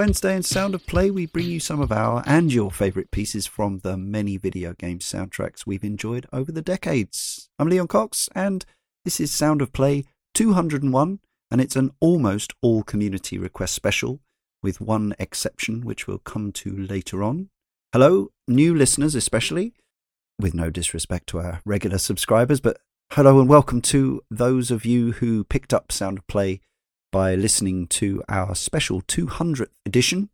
Wednesday in Sound of Play, we bring you some of our and your favourite pieces from the many video game soundtracks we've enjoyed over the decades. I'm Leon Cox, and this is Sound of Play 201, and it's an almost all community request special, with one exception, which we'll come to later on. Hello, new listeners especially, with no disrespect to our regular subscribers, but hello and welcome to those of you who picked up Sound of Play by listening to our special 200th edition,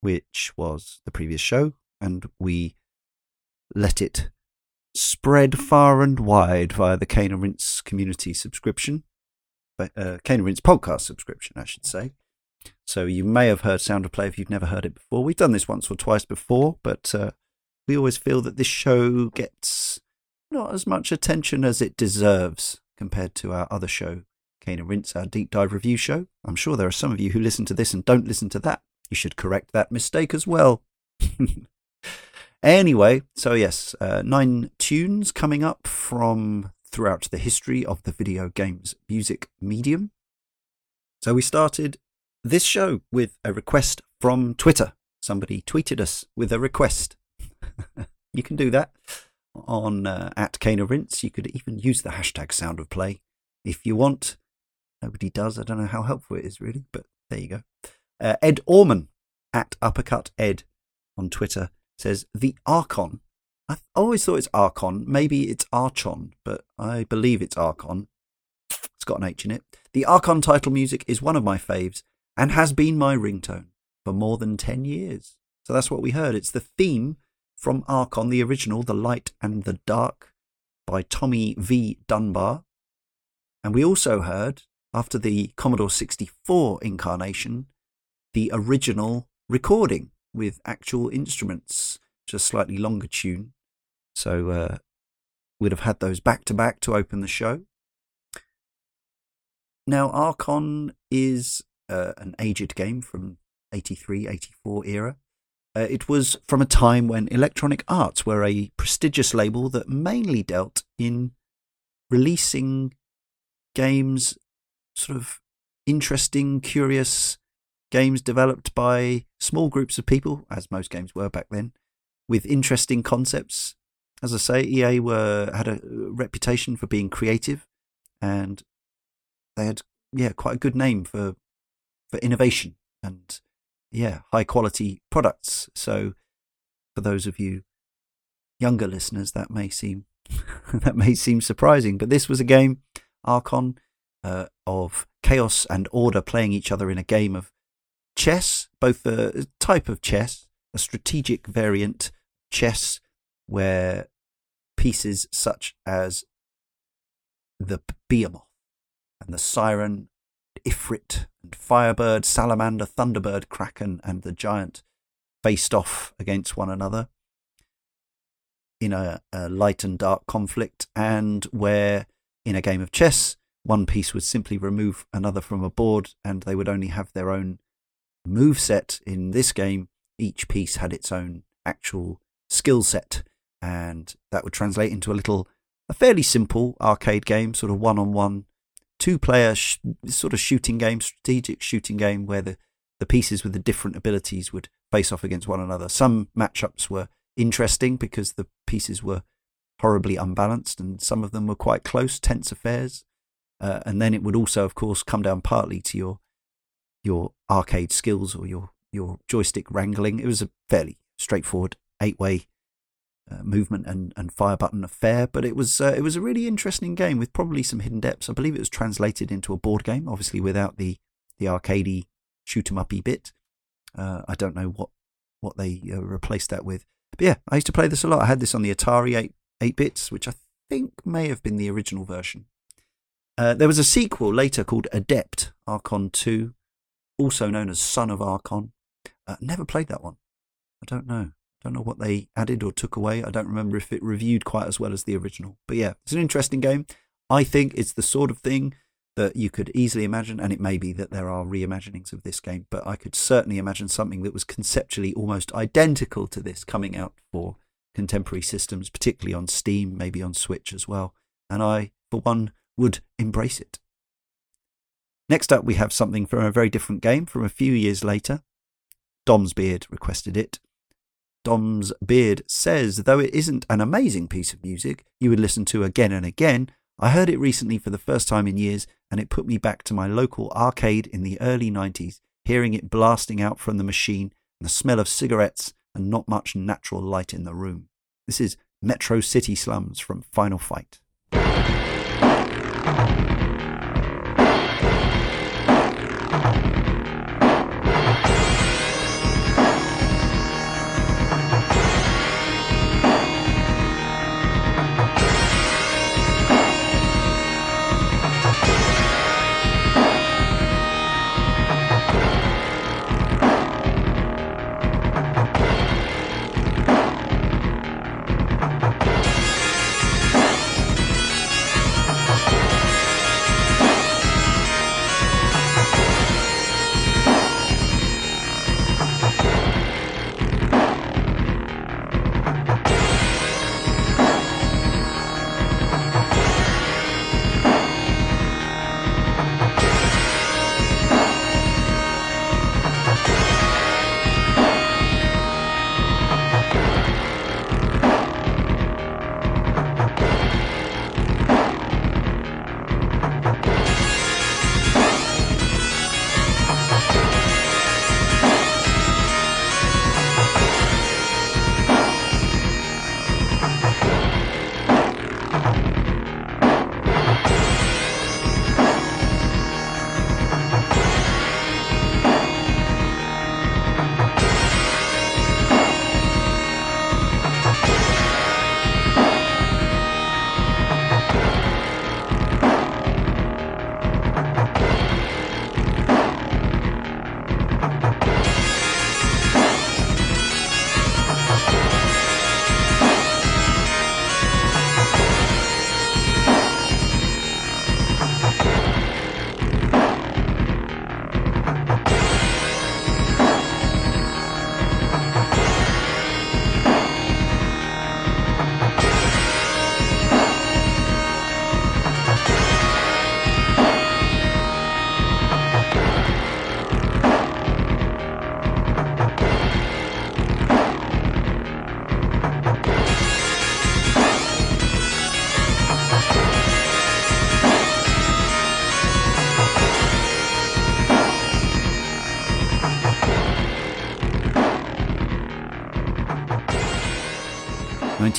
which was the previous show, and we let it spread far and wide via the Cane and community subscription, uh, Cane and podcast subscription, I should say. So you may have heard Sound of Play if you've never heard it before. We've done this once or twice before, but uh, we always feel that this show gets not as much attention as it deserves compared to our other show, Cane and Rinse, our deep dive review show. I'm sure there are some of you who listen to this and don't listen to that. You should correct that mistake as well. anyway, so yes, uh, nine tunes coming up from throughout the history of the video games music medium. So we started this show with a request from Twitter. Somebody tweeted us with a request. you can do that on uh, at Cane and Rinse. You could even use the hashtag sound of play if you want. Nobody does. I don't know how helpful it is, really, but there you go. Uh, Ed Orman at Uppercut Ed on Twitter says the Archon. I always thought it's Archon. Maybe it's Archon, but I believe it's Archon. It's got an H in it. The Archon title music is one of my faves and has been my ringtone for more than 10 years. So that's what we heard. It's the theme from Archon, the original, The Light and the Dark by Tommy V. Dunbar. And we also heard after the Commodore 64 incarnation, the original recording with actual instruments, just slightly longer tune. So uh, we'd have had those back to back to open the show. Now, Archon is uh, an aged game from 83, 84 era. Uh, it was from a time when Electronic Arts were a prestigious label that mainly dealt in releasing games, sort of interesting, curious games developed by small groups of people, as most games were back then, with interesting concepts. As I say, EA were had a reputation for being creative, and they had yeah quite a good name for for innovation and yeah high quality products. So for those of you younger listeners, that may seem that may seem surprising, but this was a game, Archon, uh, of chaos and order playing each other in a game of chess, both a type of chess, a strategic variant chess, where pieces such as the Behemoth and the Siren, Ifrit and Firebird, Salamander, Thunderbird, Kraken, and the Giant faced off against one another in a, a, light and dark conflict, and where in a game of chess, one piece would simply remove another from a board, and they would only have their own move set. In this game, each piece had its own actual skill set, and that would translate into a little, a fairly simple arcade game, sort of one on one, two player sh- sort of shooting game, strategic shooting game, where the, the pieces with the different abilities would face off against one another. Some matchups were interesting because the pieces were horribly unbalanced, and some of them were quite close, tense affairs. Uh, and then it would also, of course, come down partly to your your arcade skills or your your joystick wrangling. It was a fairly straightforward eight way uh, movement and, and fire button affair, but it was uh, it was a really interesting game with probably some hidden depths. I believe it was translated into a board game, obviously without the the arcadey shoot 'em uppy bit. Uh, I don't know what what they uh, replaced that with, but yeah, I used to play this a lot. I had this on the Atari eight eight bits, which I think may have been the original version. Uh, there was a sequel later called Adept Archon Two, also known as Son of Archon. Uh, never played that one. I don't know. Don't know what they added or took away. I don't remember if it reviewed quite as well as the original. But yeah, it's an interesting game. I think it's the sort of thing that you could easily imagine, and it may be that there are reimaginings of this game, but I could certainly imagine something that was conceptually almost identical to this coming out for contemporary systems, particularly on Steam, maybe on Switch as well. And I, for one, would embrace it. Next up, we have something from a very different game from a few years later. Dom's Beard requested it. Dom's Beard says, though it isn't an amazing piece of music you would listen to again and again, I heard it recently for the first time in years and it put me back to my local arcade in the early 90s, hearing it blasting out from the machine and the smell of cigarettes and not much natural light in the room. This is Metro City Slums from Final Fight. Thank you.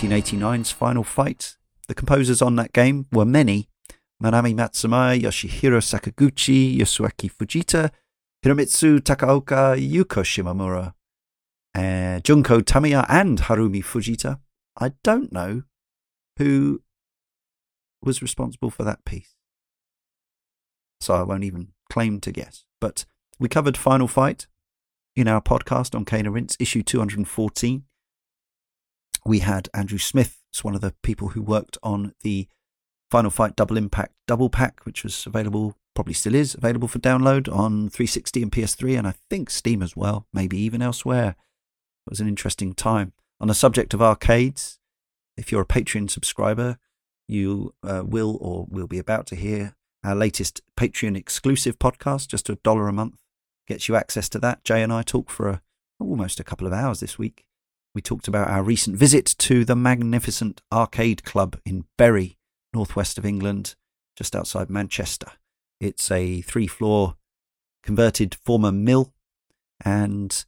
1989's Final Fight. The composers on that game were many Manami Matsumae, Yoshihiro Sakaguchi, Yasuaki Fujita, Hiromitsu Takaoka, Yoko Shimomura, uh, Junko Tamiya, and Harumi Fujita. I don't know who was responsible for that piece. So I won't even claim to guess. But we covered Final Fight in our podcast on Rinse, issue 214. We had Andrew Smith, it's one of the people who worked on the Final Fight Double Impact Double Pack, which was available, probably still is available for download on 360 and PS3, and I think Steam as well, maybe even elsewhere. It was an interesting time. On the subject of arcades, if you're a Patreon subscriber, you uh, will or will be about to hear our latest Patreon exclusive podcast, just a dollar a month. Gets you access to that. Jay and I talk for a, almost a couple of hours this week. We talked about our recent visit to the magnificent Arcade Club in Bury, northwest of England, just outside Manchester. It's a three floor converted former mill and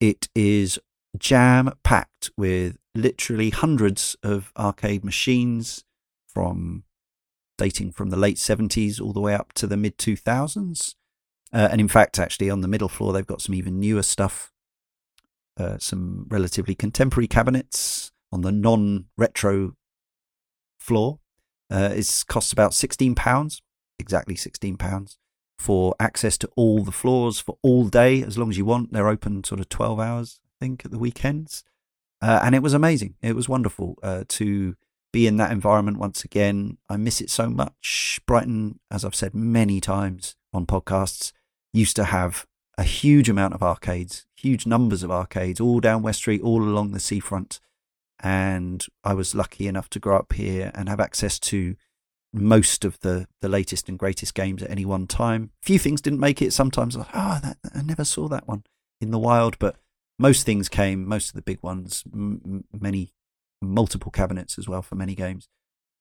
it is jam packed with literally hundreds of arcade machines from dating from the late 70s all the way up to the mid 2000s. Uh, and in fact, actually, on the middle floor, they've got some even newer stuff, uh, some relatively contemporary cabinets on the non retro floor. Uh, it costs about £16, exactly £16, for access to all the floors for all day, as long as you want. They're open sort of 12 hours, I think, at the weekends. Uh, and it was amazing. It was wonderful uh, to be in that environment once again. I miss it so much. Brighton, as I've said many times on podcasts, used to have a huge amount of arcades, huge numbers of arcades, all down West Street, all along the seafront. And I was lucky enough to grow up here and have access to most of the, the latest and greatest games at any one time. Few things didn't make it. Sometimes, oh, that, I never saw that one in the wild, but most things came, most of the big ones, m- many multiple cabinets as well for many games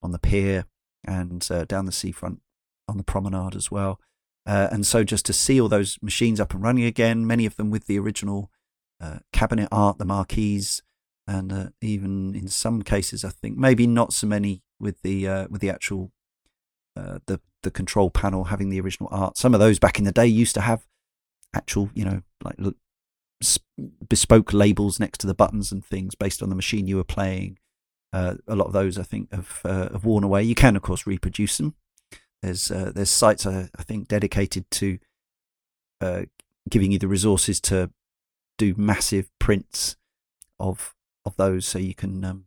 on the pier and uh, down the seafront on the promenade as well. Uh, and so just to see all those machines up and running again, many of them with the original uh, cabinet art, the marquees, and uh, even in some cases, I think maybe not so many with the uh, with the actual uh, the the control panel having the original art. Some of those back in the day used to have actual, you know, like bespoke labels next to the buttons and things based on the machine you were playing. Uh, a lot of those, I think, have, have worn away. You can, of course, reproduce them. There's uh, there's sites I, I think dedicated to uh, giving you the resources to do massive prints of of those, so you can um,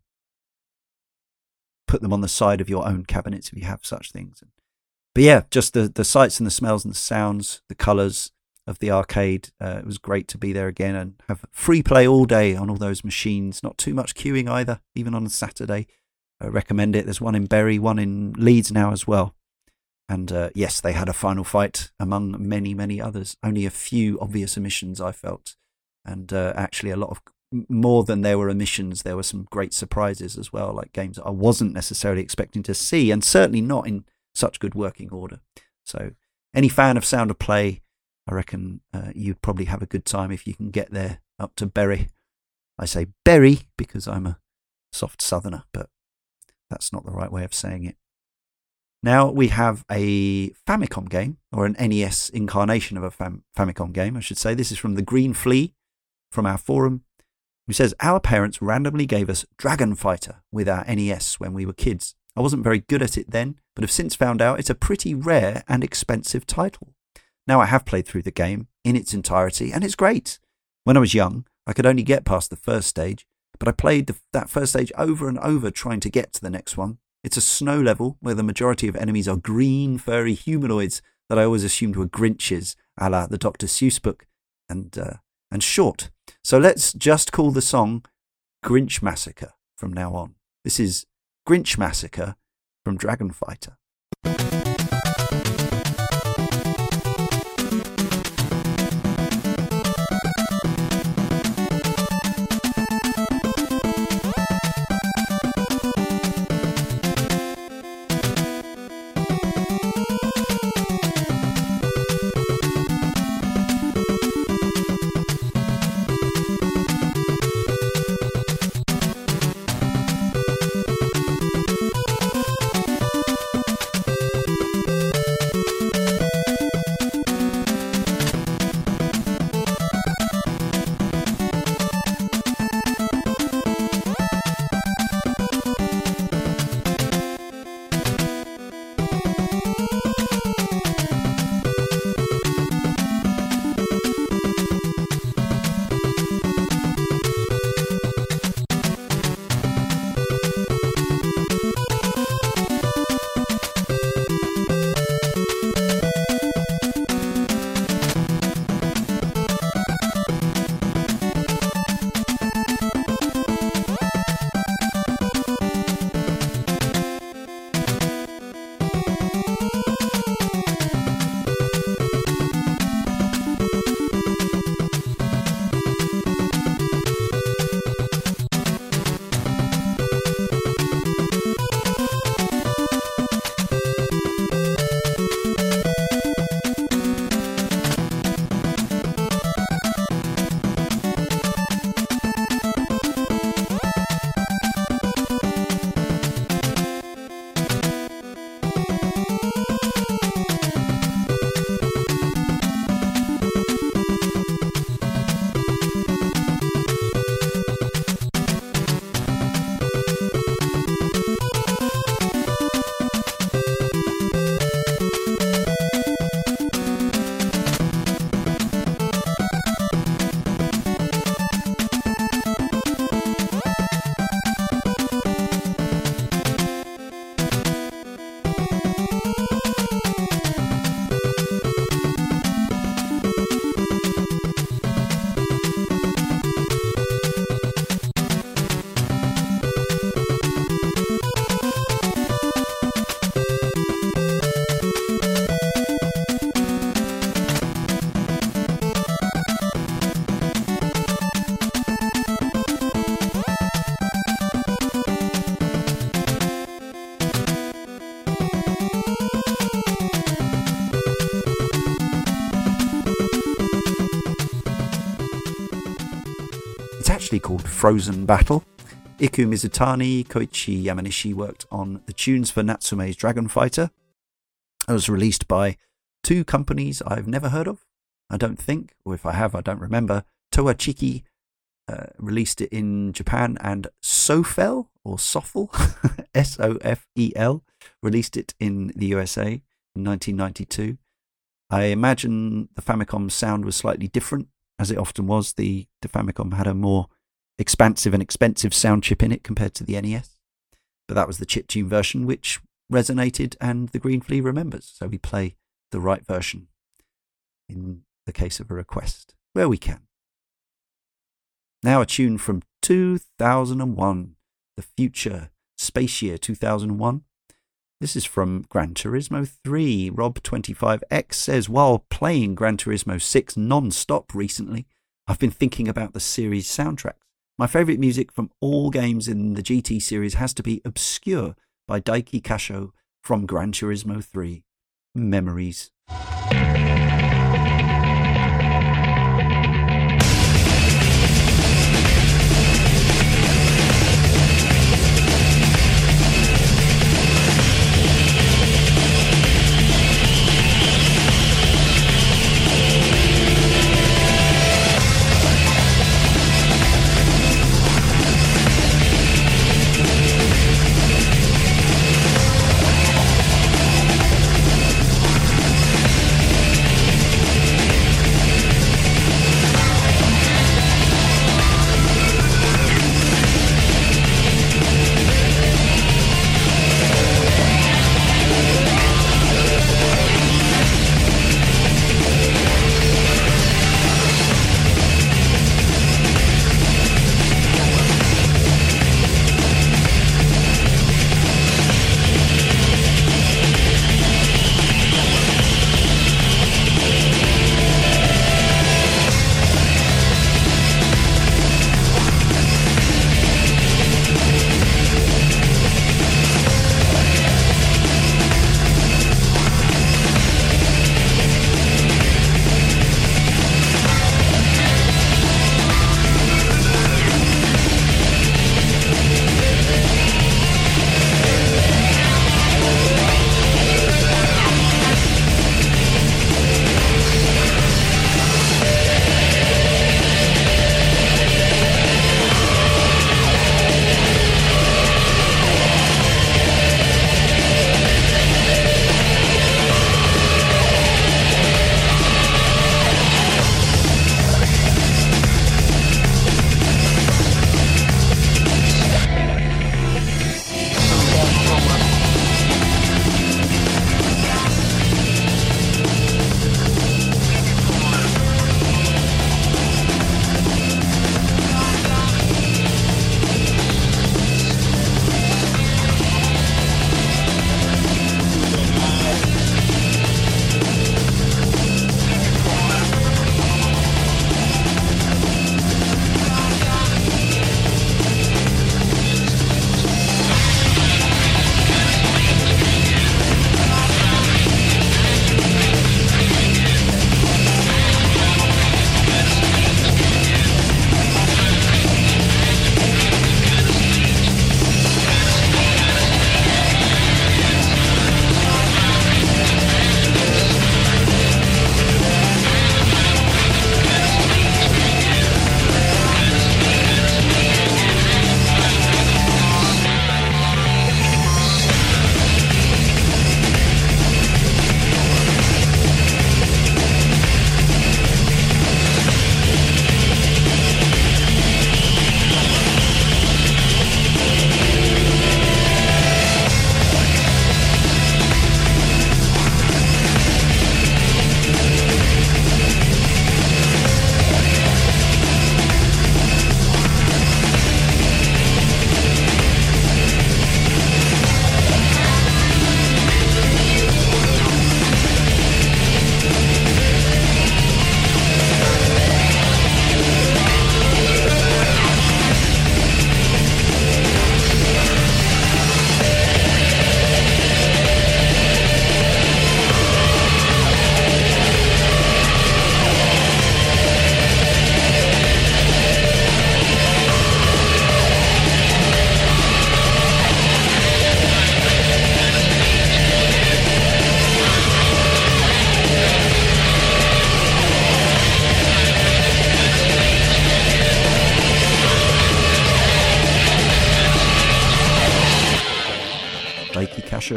put them on the side of your own cabinets if you have such things. But yeah, just the the sights and the smells and the sounds, the colours, of the arcade. Uh, it was great to be there again and have free play all day on all those machines. Not too much queuing either, even on a Saturday. I recommend it. There's one in Bury, one in Leeds now as well. And uh, yes, they had a final fight among many, many others. Only a few obvious omissions, I felt. And uh, actually, a lot of more than there were omissions, there were some great surprises as well, like games I wasn't necessarily expecting to see, and certainly not in such good working order. So, any fan of Sound of Play, I reckon uh, you'd probably have a good time if you can get there up to Bury. I say Bury because I'm a soft southerner, but that's not the right way of saying it. Now we have a Famicom game, or an NES incarnation of a Fam- Famicom game, I should say. This is from the Green Flea from our forum, who says, Our parents randomly gave us Dragon Fighter with our NES when we were kids. I wasn't very good at it then, but have since found out it's a pretty rare and expensive title. Now I have played through the game in its entirety, and it's great. When I was young, I could only get past the first stage, but I played the, that first stage over and over trying to get to the next one. It's a snow level where the majority of enemies are green, furry humanoids that I always assumed were Grinches, a la the Dr. Seuss book, and, uh, and short. So let's just call the song Grinch Massacre from now on. This is Grinch Massacre from Dragon Fighter. Actually called Frozen Battle. Iku Mizutani, Koichi Yamanishi worked on the tunes for Natsume's Dragon Fighter. It was released by two companies I've never heard of, I don't think, or if I have, I don't remember. Towachiki uh, released it in Japan, and Sofel or Sofel, S O F E L, released it in the USA in 1992. I imagine the Famicom sound was slightly different, as it often was. The, the Famicom had a more expansive and expensive sound chip in it compared to the NES. But that was the chiptune version, which resonated and the Green Flea remembers. So we play the right version in the case of a request, where we can. Now a tune from 2001, the future space year 2001. This is from Gran Turismo 3. Rob25X says, While playing Gran Turismo 6 non stop recently, I've been thinking about the series soundtracks. My favourite music from all games in the GT series has to be Obscure by Daiki Kasho from Gran Turismo 3. Memories.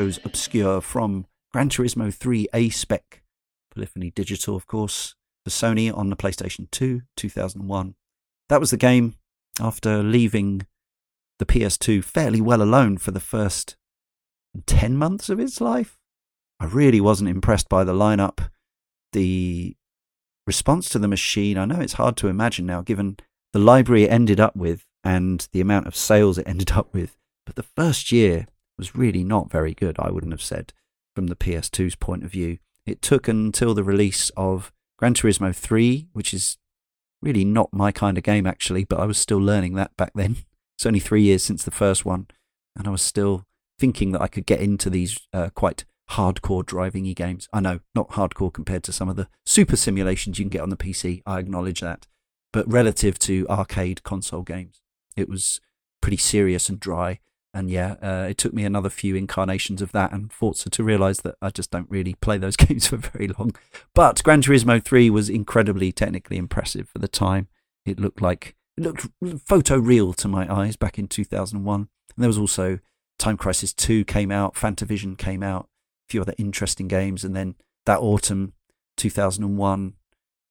Obscure from Gran Turismo 3 A Spec. Polyphony Digital, of course, for Sony on the PlayStation 2, 2001. That was the game after leaving the PS2 fairly well alone for the first 10 months of its life. I really wasn't impressed by the lineup. The response to the machine, I know it's hard to imagine now given the library it ended up with and the amount of sales it ended up with. But the first year was really not very good, I wouldn't have said, from the PS2's point of view. It took until the release of Gran Turismo 3, which is really not my kind of game actually, but I was still learning that back then. It's only three years since the first one, and I was still thinking that I could get into these uh, quite hardcore driving y games. I know, not hardcore compared to some of the super simulations you can get on the PC, I acknowledge that. But relative to arcade console games, it was pretty serious and dry. And yeah, uh, it took me another few incarnations of that and Forza to realize that I just don't really play those games for very long. But Gran Turismo 3 was incredibly technically impressive for the time. It looked like it looked photo real to my eyes back in 2001. And there was also Time Crisis 2 came out, Fantavision came out, a few other interesting games. And then that autumn, 2001,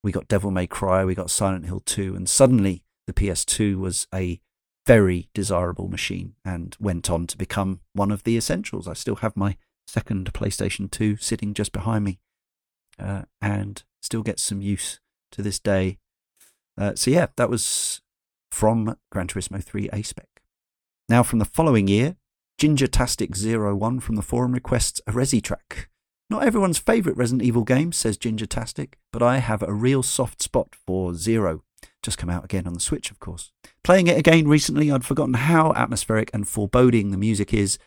we got Devil May Cry, we got Silent Hill 2. And suddenly the PS2 was a very desirable machine and went on to become one of the essentials. I still have my second PlayStation 2 sitting just behind me uh, and still gets some use to this day. Uh, so, yeah, that was from Gran Turismo 3 A Spec. Now, from the following year, Gingertastic01 from the forum requests a Resi track. Not everyone's favourite Resident Evil game, says Gingertastic, but I have a real soft spot for Zero. Just come out again on the Switch, of course. Playing it again recently, I'd forgotten how atmospheric and foreboding the music is.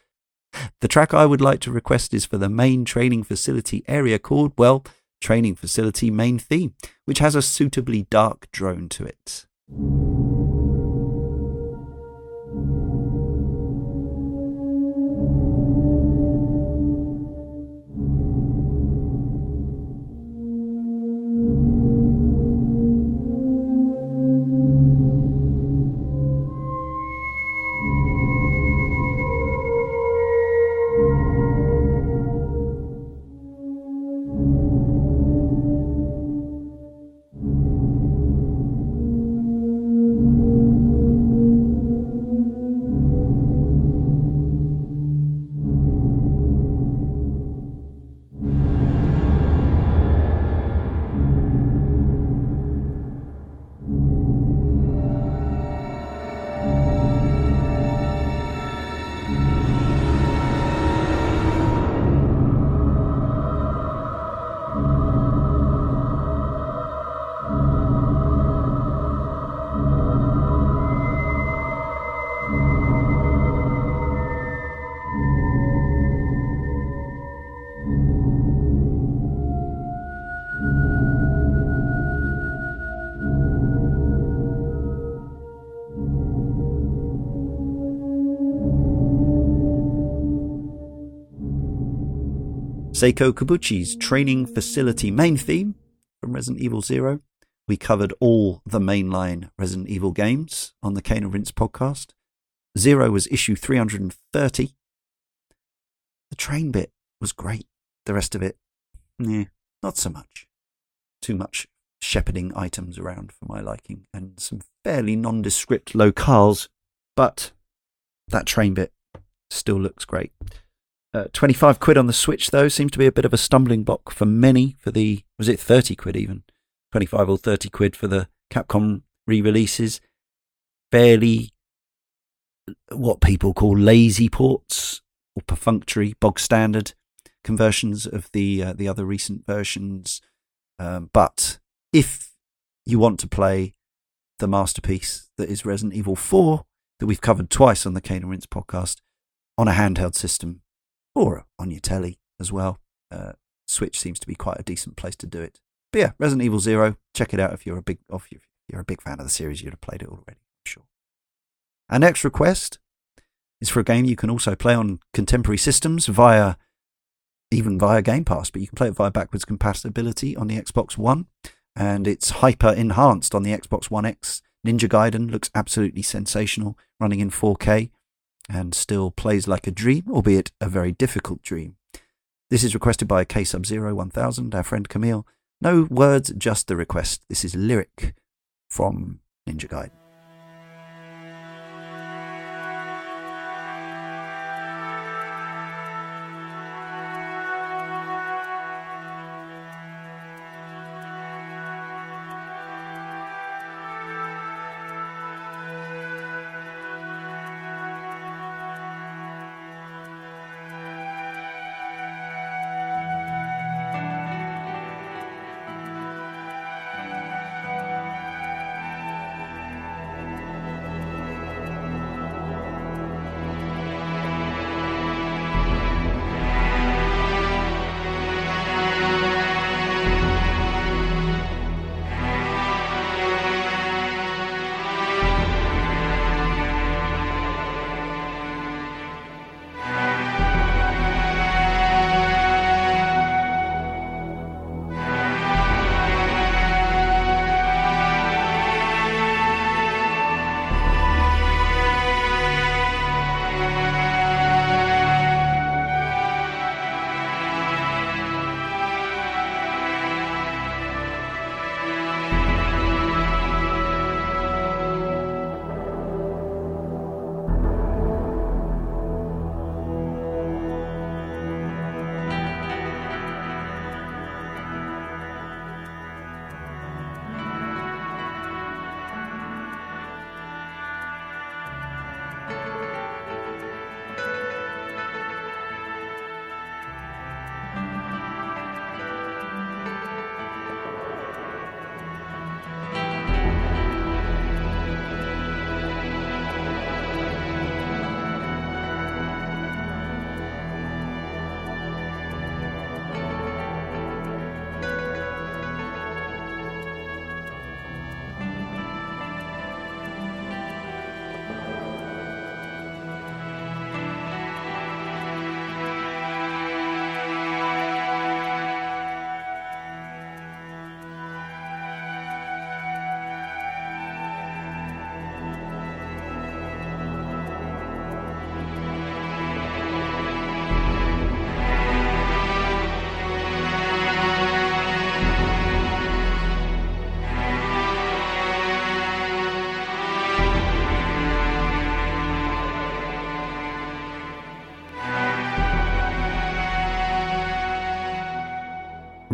The track I would like to request is for the main training facility area called, well, Training Facility Main Theme, which has a suitably dark drone to it. Seiko Kobuchi's training facility main theme from Resident Evil Zero. We covered all the mainline Resident Evil games on the Cane and Rinse podcast. Zero was issue 330. The train bit was great. The rest of it, nah, not so much. Too much shepherding items around for my liking and some fairly nondescript locales, but that train bit still looks great. Uh, 25 quid on the Switch, though, seems to be a bit of a stumbling block for many for the, was it 30 quid even? 25 or 30 quid for the Capcom re releases. Fairly what people call lazy ports or perfunctory, bog standard conversions of the uh, the other recent versions. Um, but if you want to play the masterpiece that is Resident Evil 4, that we've covered twice on the Cane and Rinse podcast, on a handheld system, or on your telly as well. Uh, Switch seems to be quite a decent place to do it. But yeah, Resident Evil Zero, check it out if you're a big if you're a big fan of the series. You'd have played it already, I'm sure. Our next request is for a game you can also play on contemporary systems via even via Game Pass, but you can play it via backwards compatibility on the Xbox One, and it's hyper enhanced on the Xbox One X. Ninja Gaiden looks absolutely sensational, running in 4K. And still plays like a dream, albeit a very difficult dream. This is requested by K Sub Zero 1000, our friend Camille. No words, just the request. This is lyric from Ninja Gaiden.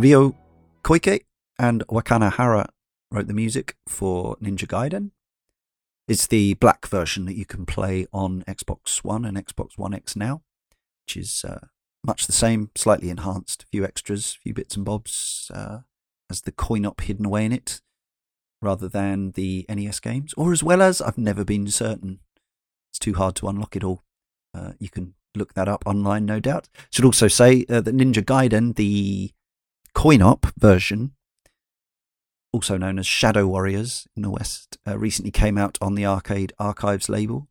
Ryo Koike and Wakana Hara wrote the music for Ninja Gaiden. It's the black version that you can play on Xbox One and Xbox One X now, which is uh, much the same, slightly enhanced, a few extras, a few bits and bobs, uh, as the coin op hidden away in it, rather than the NES games, or as well as I've never been certain. It's too hard to unlock it all. Uh, you can look that up online, no doubt. Should also say uh, that Ninja Gaiden, the coin-op version, also known as Shadow Warriors in the West, uh, recently came out on the Arcade Archives label.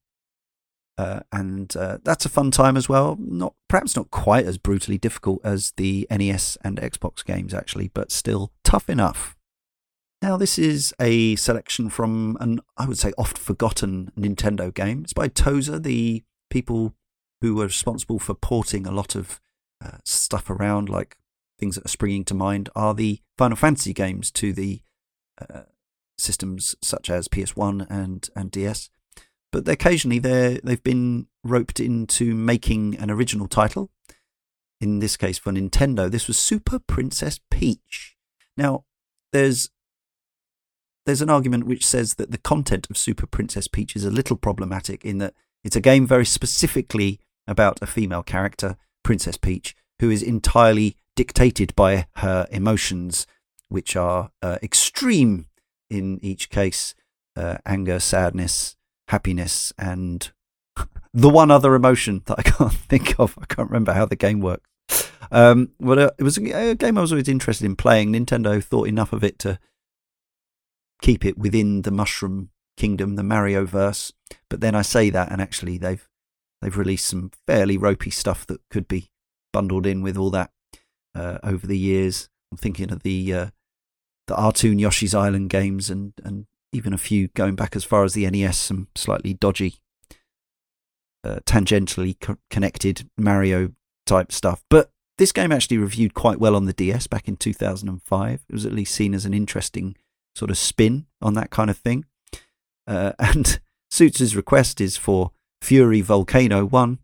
Uh, and uh, that's a fun time as well. Not perhaps not quite as brutally difficult as the NES and Xbox games, actually, but still tough enough. Now, this is a selection from an, I would say, oft forgotten Nintendo game. It's by TOSE, the people who were responsible for porting a lot of uh, stuff around, like things that are springing to mind are the Final Fantasy games to the uh, systems such as PS1 and, and DS. But occasionally they they've been roped into making an original title. In this case, for Nintendo, this was Super Princess Peach. Now, there's there's an argument which says that the content of Super Princess Peach is a little problematic in that it's a game very specifically about a female character, Princess Peach, who is entirely dictated by her emotions, which are uh, extreme in each case uh, anger, sadness, happiness, and the one other emotion that I can't think of. I can't remember how the game works. Um, but uh, it was a game I was always interested in playing. Nintendo thought enough of it to keep it within the Mushroom Kingdom, the Mario verse. But then I say that, and actually they've they've released some fairly ropey stuff that could be bundled in with all that uh, over the years. I'm thinking of the uh, the Artoon Yoshi's Island games and and even a few going back as far as the NES, some slightly dodgy uh, tangentially co- connected Mario type stuff. But this game actually reviewed quite well on the DS back in 2005. It was at least seen as an interesting sort of spin on that kind of thing. Uh, and Suits' request is for Fury Volcano 1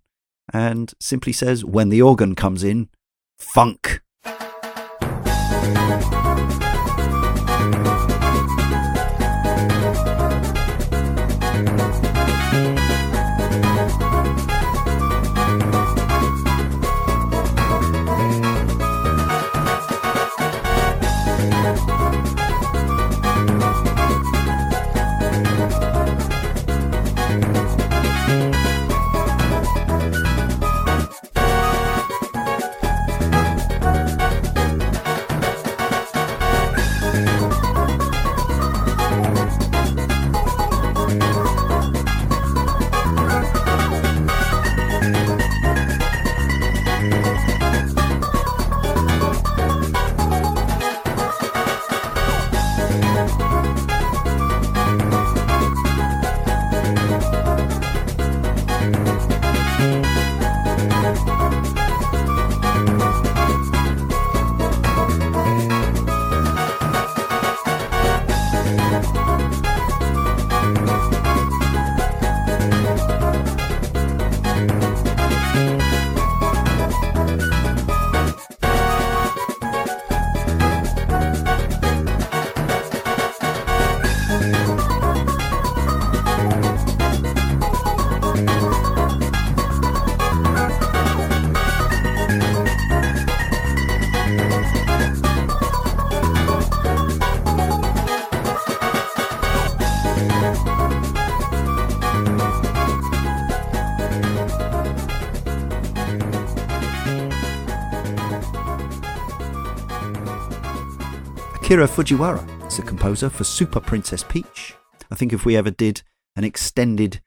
and simply says, when the organ comes in, funk. Música Akira Fujiwara is the composer for Super Princess Peach. I think if we ever did an extended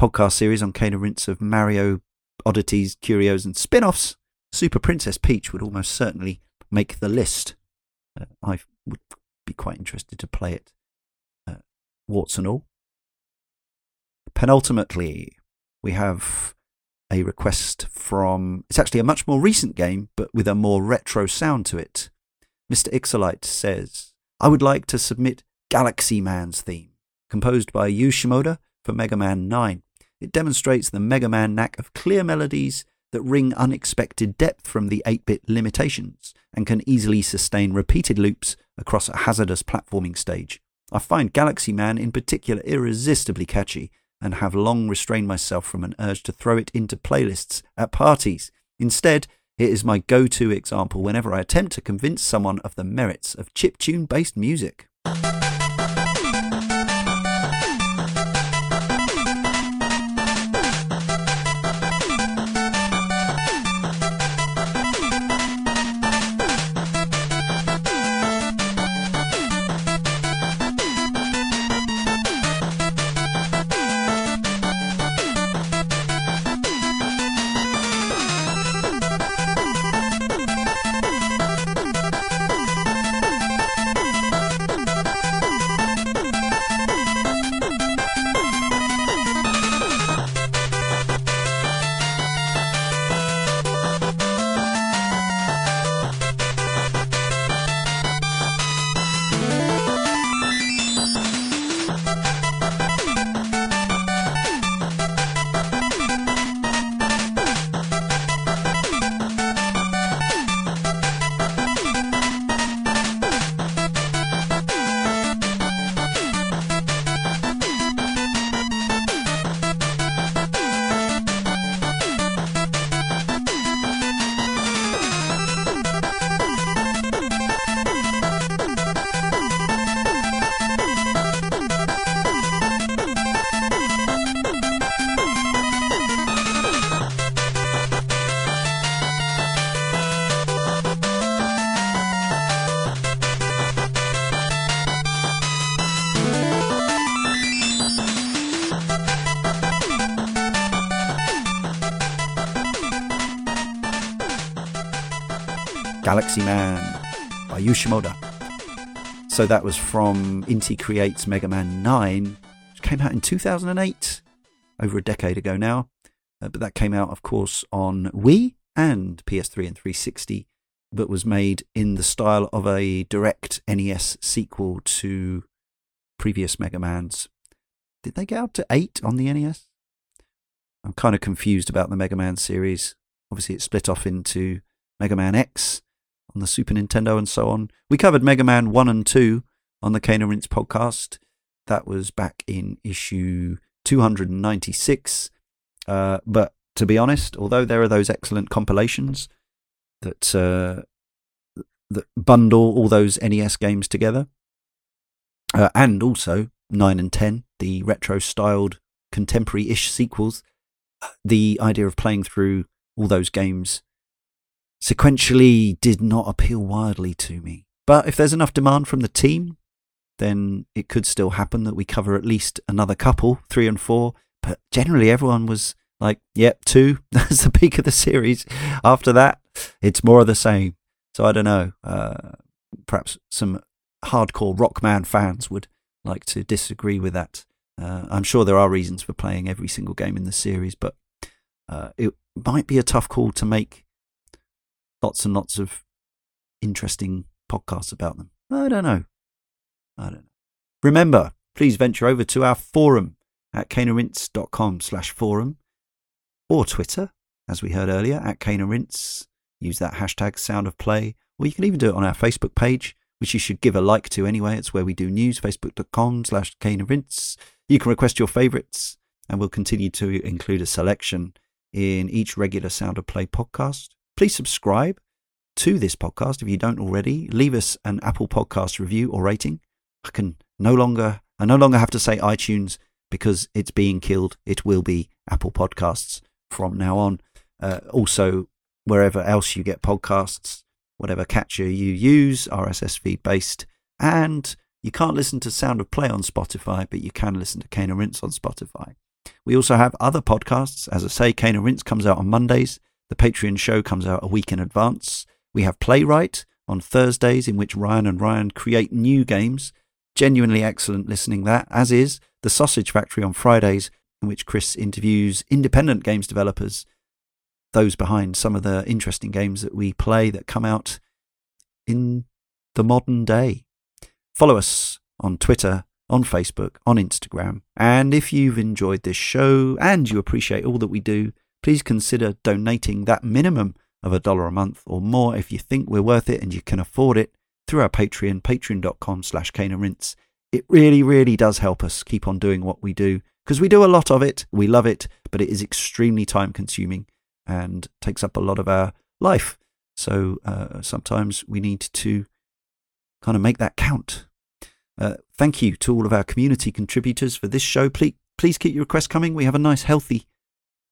podcast series on Cane and Rinse of Mario oddities, curios, and spin offs, Super Princess Peach would almost certainly make the list. Uh, I would be quite interested to play it, uh, warts and all. Penultimately, we have a request from. It's actually a much more recent game, but with a more retro sound to it. Mr. Ixolite says, I would like to submit Galaxy Man's theme, composed by Yu Shimoda for Mega Man 9. It demonstrates the Mega Man knack of clear melodies that wring unexpected depth from the 8 bit limitations and can easily sustain repeated loops across a hazardous platforming stage. I find Galaxy Man in particular irresistibly catchy and have long restrained myself from an urge to throw it into playlists at parties. Instead, it is my go to example whenever I attempt to convince someone of the merits of chiptune based music. Galaxy Man by Yu Shimoda. So that was from Inti Creates Mega Man 9, which came out in 2008, over a decade ago now. uh, but that came out, of course, on Wii and PS3 and 360, but was made in the style of a direct NES sequel to previous Mega Man's. Did they get up to eight on the NES? I'm kind of confused about the Mega Man series. Obviously, it split off into Mega Man X on the Super Nintendo and so on. We covered Mega Man 1 and 2 on the Cane and Rinse podcast. That was back in issue 296. Uh, but to be honest, although there are those excellent compilations that uh, that bundle all those NES games together, uh, and also nine and ten, the retro-styled contemporary-ish sequels, the idea of playing through all those games sequentially did not appeal wildly to me. But if there's enough demand from the team, then it could still happen that we cover at least another couple, three and four. But generally, everyone was like, yep, two. That's the peak of the series. After that, it's more of the same. So I don't know. Uh, perhaps some hardcore Rockman fans would like to disagree with that. Uh, I'm sure there are reasons for playing every single game in the series, but uh, it might be a tough call to make lots and lots of interesting podcasts about them. I don't know. I don't know. Remember, please venture over to our forum at caneandrinse.com slash forum or Twitter, as we heard earlier, at caneandrinse. Use that hashtag sound of play, or you can even do it on our Facebook page, which you should give a like to anyway. It's where we do news, facebook.com slash caneandrinse. You can request your favourites, and we'll continue to include a selection in each regular Sound of Play podcast. Please subscribe to this podcast if you don't already. Leave us an Apple Podcast review or rating. I can no longer I no longer have to say iTunes because it's being killed. It will be Apple Podcasts from now on. Uh, also, wherever else you get podcasts, whatever catcher you use, RSS feed based, and you can't listen to Sound of Play on Spotify, but you can listen to Cane and Rinse on Spotify. We also have other podcasts. As I say, Cane and Rinse comes out on Mondays. The Patreon show comes out a week in advance. We have Playwright on Thursdays, in which Ryan and Ryan create new games. Genuinely excellent listening that, as is The Sausage Factory on Fridays, in which Chris interviews independent games developers, those behind some of the interesting games that we play that come out in the modern day. Follow us on Twitter, on Facebook, on Instagram. And if you've enjoyed this show and you appreciate all that we do, please consider donating that minimum of a dollar a month or more if you think we're worth it and you can afford it through our Patreon, patreon.com slash rinse. It really, really does help us keep on doing what we do because we do a lot of it. We love it, but it is extremely time consuming and takes up a lot of our life. So uh, sometimes we need to kind of make that count. Uh, thank you to all of our community contributors for this show. Please, please keep your requests coming. We have a nice, healthy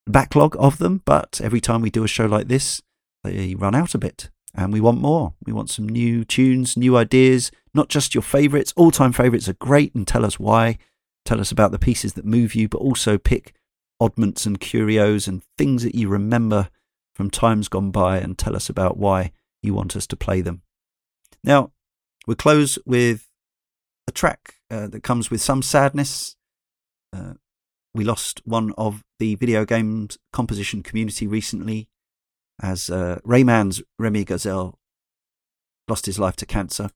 backlog of them, but every time we do a show like this, they run out a bit and we want more. We want some new tunes, new ideas, not just your favourites. All time favourites are great and tell us why. Tell us about the pieces that move you, but also pick oddments and curios and things that you remember from times gone by and tell us about why you want us to play them. Now, we'll close with a track uh, that comes with some sadness. Uh, we lost one of the video games composition community recently as uh, Rayman's Rémi Gazel lost his life to cancer.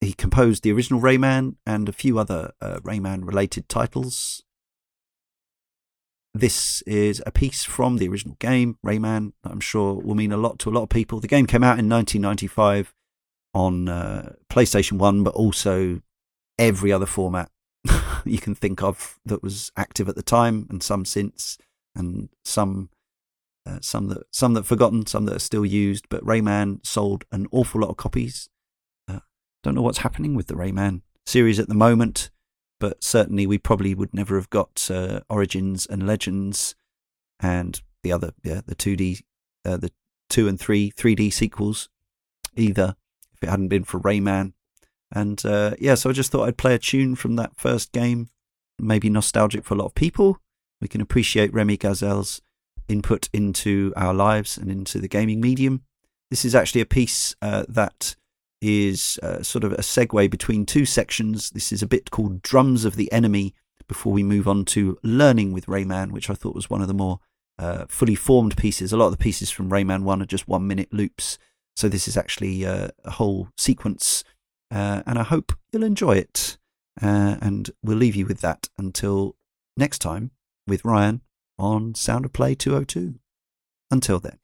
He composed the original Rayman and a few other uh, Rayman related titles. This is a piece from the original game, Rayman, that I'm sure will mean a lot to a lot of people. The game came out in 1995 on uh, PlayStation 1, but also every other format you can think of that was active at the time, and some since, and some uh, some that some that forgotten, some that are still used. But Rayman sold an awful lot of copies. Uh, don't know what's happening with the Rayman series at the moment, but certainly we probably would never have got uh, Origins and Legends and the other yeah the two D uh, the two and three 3D sequels either if it hadn't been for Rayman. And uh, yeah, so I just thought I'd play a tune from that first game, maybe nostalgic for a lot of people. We can appreciate Rémi Gazel's input into our lives and into the gaming medium. This is actually a piece uh, that is uh, sort of a segue between two sections. This is a bit called Drums of the Enemy before we move on to Learning with Rayman, which I thought was one of the more uh, fully formed pieces. A lot of the pieces from Rayman 1 are just one minute loops. So this is actually uh, a whole sequence, uh, and I hope you'll enjoy it. Uh, and we'll leave you with that until next time with Ryan on Sound of Play 202. Until then.